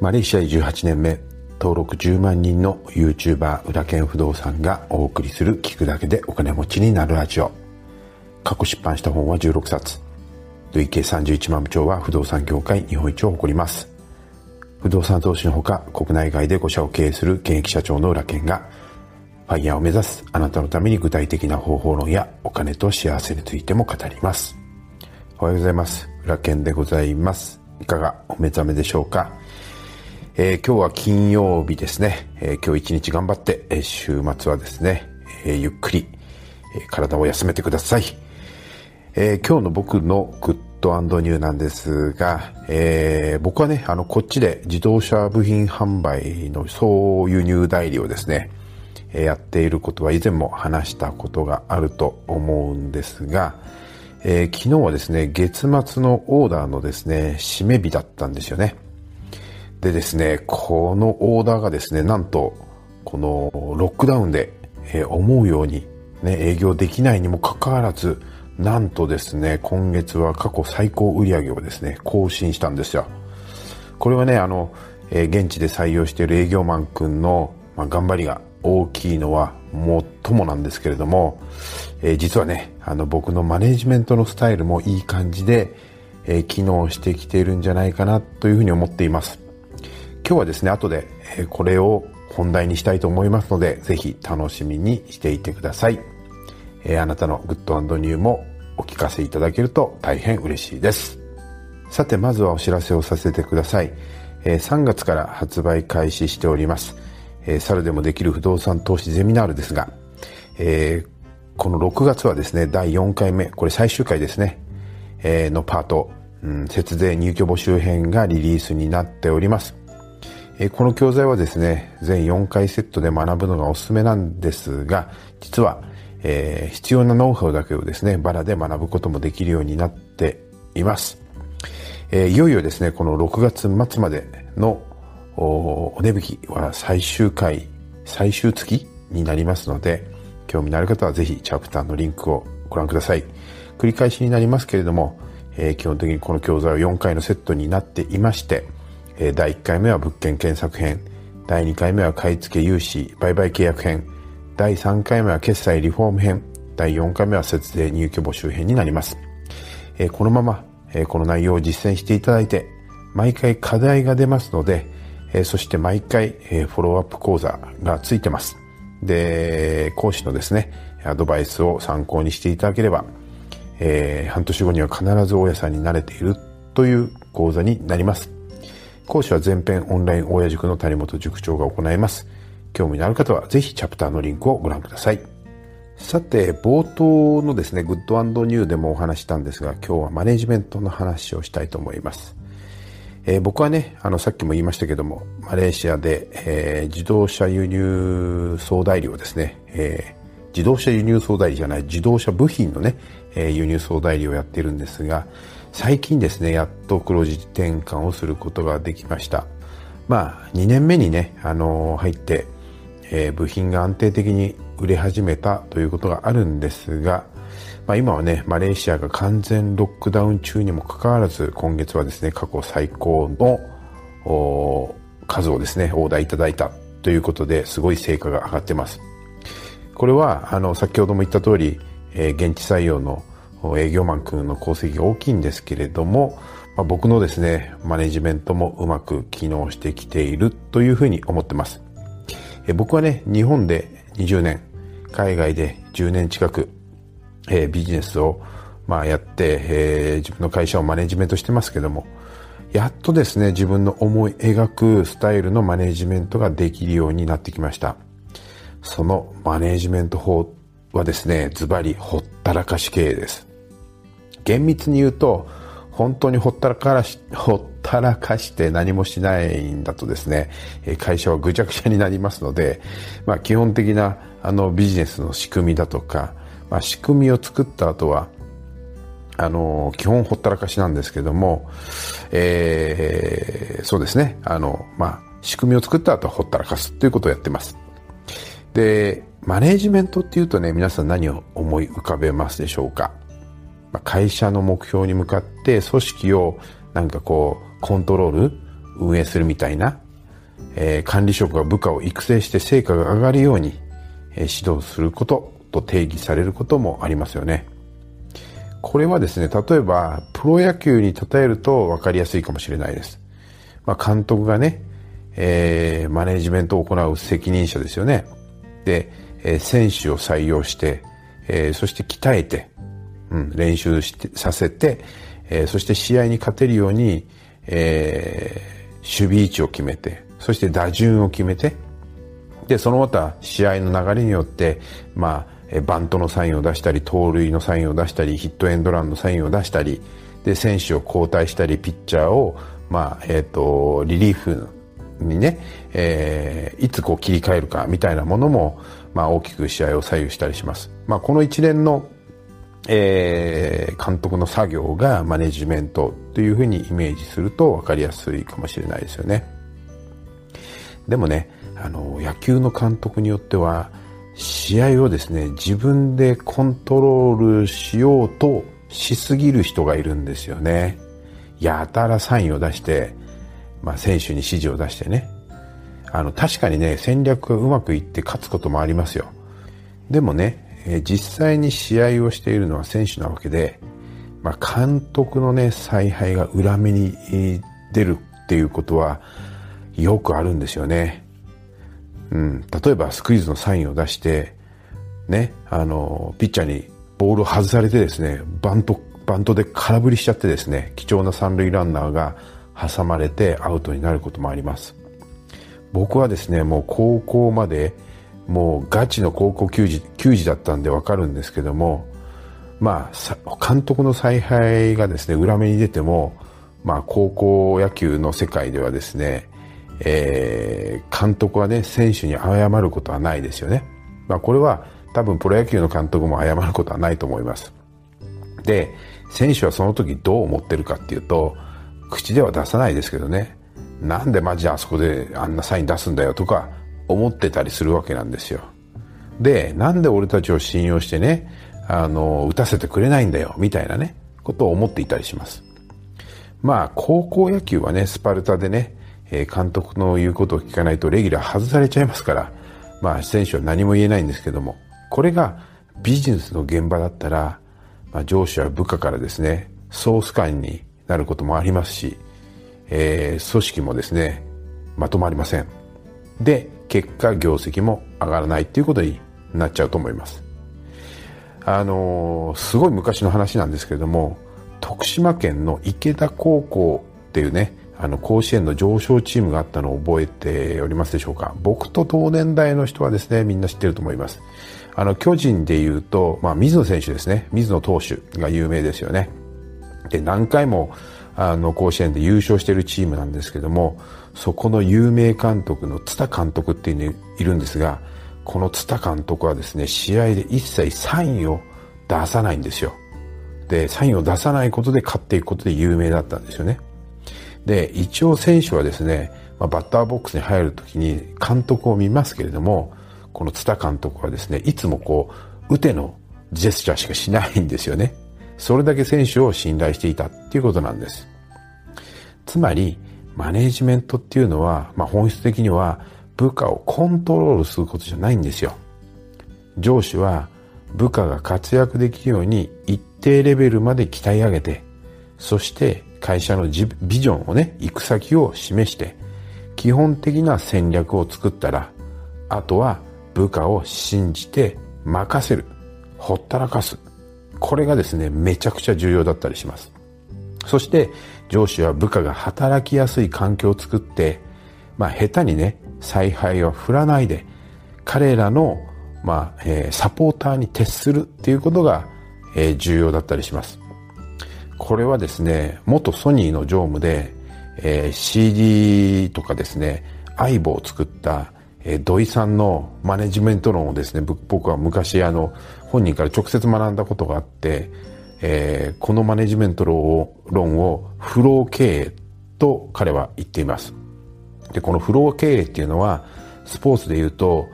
マレーシア18年目登録10万人の YouTuber 裏剣不動産がお送りする聞くだけでお金持ちになるラジオ。過去出版した本は16冊。累計31万部長は不動産業界日本一を誇ります。不動産投資のほか国内外で5社を経営する現役社長の裏剣がファイヤーを目指すあなたのために具体的な方法論やお金と幸せについても語ります。おはようございます。裏剣でございます。いかがお目覚めでしょうか？えー、今日は金曜日ですね、えー、今日一日頑張って、えー、週末はですね、えゆっくり、え体を休めてください、え今日の僕のグッドニューなんですが、え僕はね、あの、こっちで自動車部品販売の総輸入代理をですね、えやっていることは以前も話したことがあると思うんですが、え昨日はですね、月末のオーダーのですね、締め日だったんですよね。でですね、このオーダーがですね、なんと、このロックダウンで、え思うように、ね、営業できないにもかかわらず、なんとですね、今月は過去最高売上をですね、更新したんですよ。これはね、あの、えー、現地で採用している営業マン君の、まあ、頑張りが大きいのは最もなんですけれども、えー、実はね、あの僕のマネジメントのスタイルもいい感じで、えー、機能してきているんじゃないかなというふうに思っています。今日はですね、後でこれを本題にしたいと思いますので、ぜひ楽しみにしていてください。えあなたのグッドニューもお聞かせいただけると大変嬉しいです。さて、まずはお知らせをさせてください。え3月から発売開始しております。え猿でもできる不動産投資ゼミナールですが、えー、この6月はですね、第4回目、これ最終回ですね、えー、のパート、うん、節税入居募集編がリリースになっております。えこの教材はですね、全4回セットで学ぶのがおすすめなんですが、実は、えー、必要なノウハウだけをですね、バラで学ぶこともできるようになっています。えー、いよいよですね、この6月末までのお値引きは最終回、最終月になりますので、興味のある方はぜひチャプターのリンクをご覧ください。繰り返しになりますけれども、えー、基本的にこの教材は4回のセットになっていまして、え第1回目は物件検索編、第2回目は買い付け融資売買契約編、第3回目は決済リフォーム編、第4回目は節税入居募集編になります。えこのまま、えこの内容を実践していただいて、毎回課題が出ますので、えそして毎回、えフォローアップ講座がついてます。で、講師のですね、アドバイスを参考にしていただければ、えー、半年後には必ず大家さんになれているという講座になります。講師は全編オンライン大家塾の谷本塾長が行います。興味のある方はぜひチャプターのリンクをご覧ください。さて、冒頭のですね、グッドニューでもお話したんですが、今日はマネジメントの話をしたいと思います。えー、僕はね、あの、さっきも言いましたけども、マレーシアで、えー、自動車輸入総代理をですね、えー、自動車輸入総代理じゃない、自動車部品のね、え輸入総代理をやっているんですが、最近ですね、やっと黒字転換をすることができました。まあ、2年目にね、あの入って、えー、部品が安定的に売れ始めたということがあるんですが、まあ、今はね、マレーシアが完全ロックダウン中にもかかわらず、今月はですね、過去最高の数をですね、オーダーいただいたということで、すごい成果が上がってます。これは、あの、先ほども言った通り、えー、現地採用の営業マン君の功績が大きいんですけれども、まあ、僕のですね、マネジメントもうまく機能してきているというふうに思ってます。え僕はね、日本で20年、海外で10年近く、えー、ビジネスを、まあ、やって、えー、自分の会社をマネジメントしてますけども、やっとですね、自分の思い描くスタイルのマネジメントができるようになってきました。そのマネジメント法はですね、ズバリほったらかし経営です。厳密に言うと、本当にほったらかし、ほったらかして何もしないんだとですね、会社はぐちゃぐちゃになりますので、まあ基本的なあのビジネスの仕組みだとか、まあ仕組みを作った後は、あの、基本ほったらかしなんですけども、えー、そうですね、あの、まあ仕組みを作った後はほったらかすということをやってます。で、マネージメントっていうとね、皆さん何を思い浮かべますでしょうか？会社の目標に向かって組織をなんかこうコントロール運営するみたいな、えー、管理職が部下を育成して成果が上がるように、えー、指導することと定義されることもありますよね。これはですね、例えば、プロ野球に例えると分かりやすいかもしれないです。まあ、監督がね、えー、マネジメントを行う責任者ですよね。で、え、選手を採用して、え、そして鍛えて、うん、練習してさせて、えー、そして試合に勝てるように、えー、守備位置を決めて、そして打順を決めて、で、そのまた試合の流れによって、まあ、バントのサインを出したり、盗塁のサインを出したり、ヒットエンドランのサインを出したり、で、選手を交代したり、ピッチャーを、まあ、えっ、ー、と、リリーフにね、えー、いつこう切り替えるかみたいなものも、まあ、大きく試合を左右したりします。まあ、この一連の、えー、監督の作業がマネジメントというふうにイメージすると分かりやすいかもしれないですよね。でもね、あの、野球の監督によっては、試合をですね、自分でコントロールしようとしすぎる人がいるんですよね。やたらサインを出して、まあ、選手に指示を出してね。あの、確かにね、戦略がうまくいって勝つこともありますよ。でもね、え実際に試合をしているのは選手なわけで、まあ、監督のね、采配が裏目に出るっていうことはよくあるんですよね。うん。例えばスクイズのサインを出して、ね、あの、ピッチャーにボールを外されてですね、バント、バントで空振りしちゃってですね、貴重な三塁ランナーが挟まれてアウトになることもあります。僕はですね、もう高校までもうガチの高校球児、球児だったんでわかるんですけども、まあ、監督の采配がですね、裏目に出ても、まあ、高校野球の世界ではですね、えー、監督はね、選手に謝ることはないですよね。まあ、これは多分プロ野球の監督も謝ることはないと思います。で、選手はその時どう思ってるかっていうと、口では出さないですけどね、なんでマジあそこであんなサイン出すんだよとか思ってたりするわけなんですよ。で、なんで俺たちを信用してね、あの、打たせてくれないんだよ、みたいなね、ことを思っていたりします。まあ、高校野球はね、スパルタでね、え、監督の言うことを聞かないとレギュラー外されちゃいますから、まあ、選手は何も言えないんですけども、これがビジネスの現場だったら、まあ、上司は部下からですね、ソース感になることもありますし、えー、組織もですね、まとまりません。で、結果業績も上がらないっていうことになっちゃうと思います。あのー、すごい昔の話なんですけれども、徳島県の池田高校っていうね、あの、甲子園の上昇チームがあったのを覚えておりますでしょうか僕と同年代の人はですね、みんな知ってると思います。あの、巨人で言うと、まあ、水野選手ですね。水野投手が有名ですよね。で、何回も、あの、甲子園で優勝してるチームなんですけども、そこの有名監督の津田監督っていうのいるんですが、この津田監督はですね、試合で一切サインを出さないんですよ。で、サインを出さないことで勝っていくことで有名だったんですよね。で、一応選手はですね、まあ、バッターボックスに入るときに監督を見ますけれども、この津田監督はですね、いつもこう、打てのジェスチャーしかしないんですよね。それだけ選手を信頼していたっていうことなんです。つまり、マネージメントっていうのは、まあ、本質的には部下をコントロールすることじゃないんですよ。上司は部下が活躍できるように一定レベルまで鍛え上げて、そして会社のビジョンをね、行く先を示して、基本的な戦略を作ったら、あとは部下を信じて任せる。ほったらかす。これがですね、めちゃくちゃ重要だったりします。そして上司は部下が働きやすい環境を作って、まあ下手にね、采配を振らないで、彼らの、まあ、えー、サポーターに徹するっていうことが、えー、重要だったりします。これはですね、元ソニーの常務で、えー、CD とかですね、相棒を作ったえ土井さんのマネジメント論をですね、僕は昔あの、本人から直接学んだことがあって、えー、このマネジメント論を論をフロー経営と彼は言っています。で、このフロー経営っていうのは、スポーツで言うと、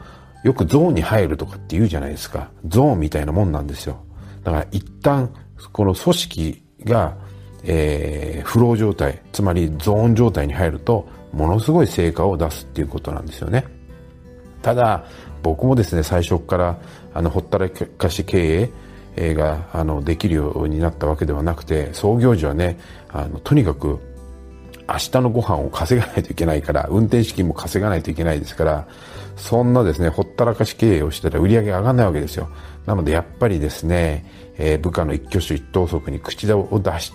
よくゾーンに入るとかって言うじゃないですか。ゾーンみたいなもんなんですよ。だから一旦、この組織が、えー、フロー状態、つまりゾーン状態に入ると、ものすごい成果を出すっていうことなんですよね。ただ、僕もですね、最初から、あの、ほったらかし経営が、あの、できるようになったわけではなくて、創業時はね、あの、とにかく、明日のご飯を稼がないといけないから、運転資金も稼がないといけないですから、そんなですね、ほったらかし経営をしたら売り上げ上がらないわけですよ。なのでやっぱりですね、えー、部下の一挙手一投足に口を出し、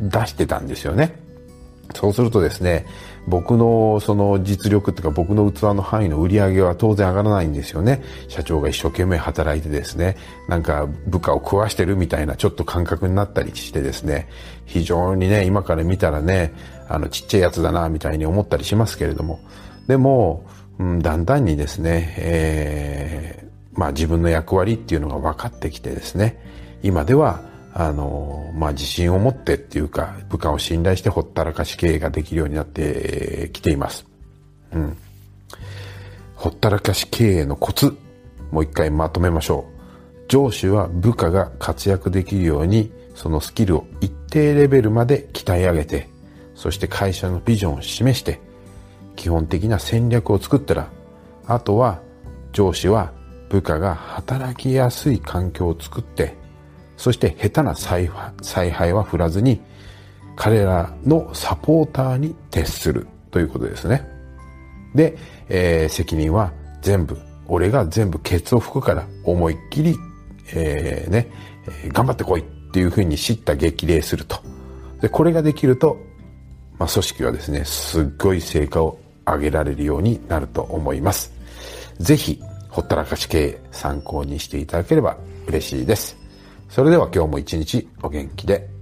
出してたんですよね。そうするとですね、僕のその実力っていうか僕の器の範囲の売り上げは当然上がらないんですよね。社長が一生懸命働いてですね、なんか部下を食わしてるみたいなちょっと感覚になったりしてですね、非常にね、今から見たらね、あのちっちゃいやつだなみたいに思ったりしますけれども、でも、うん、だんだんにですね、えー、まあ自分の役割っていうのが分かってきてですね、今ではあの、まあ、自信を持ってっていうか、部下を信頼してほったらかし経営ができるようになってきています。うん。ほったらかし経営のコツ、もう一回まとめましょう。上司は部下が活躍できるように、そのスキルを一定レベルまで鍛え上げて、そして会社のビジョンを示して、基本的な戦略を作ったら、あとは上司は部下が働きやすい環境を作って、そして下手な采配は振らずに、彼らのサポーターに徹するということですね。で、えー、責任は全部、俺が全部ケツを吹くから思いっきり、えー、ね、頑張ってこいっていうふうに知った激励すると。で、これができると、まあ、組織はですね、すっごい成果を上げられるようになると思います。ぜひ、ほったらかし経営参考にしていただければ嬉しいです。それでは今日も一日お元気で。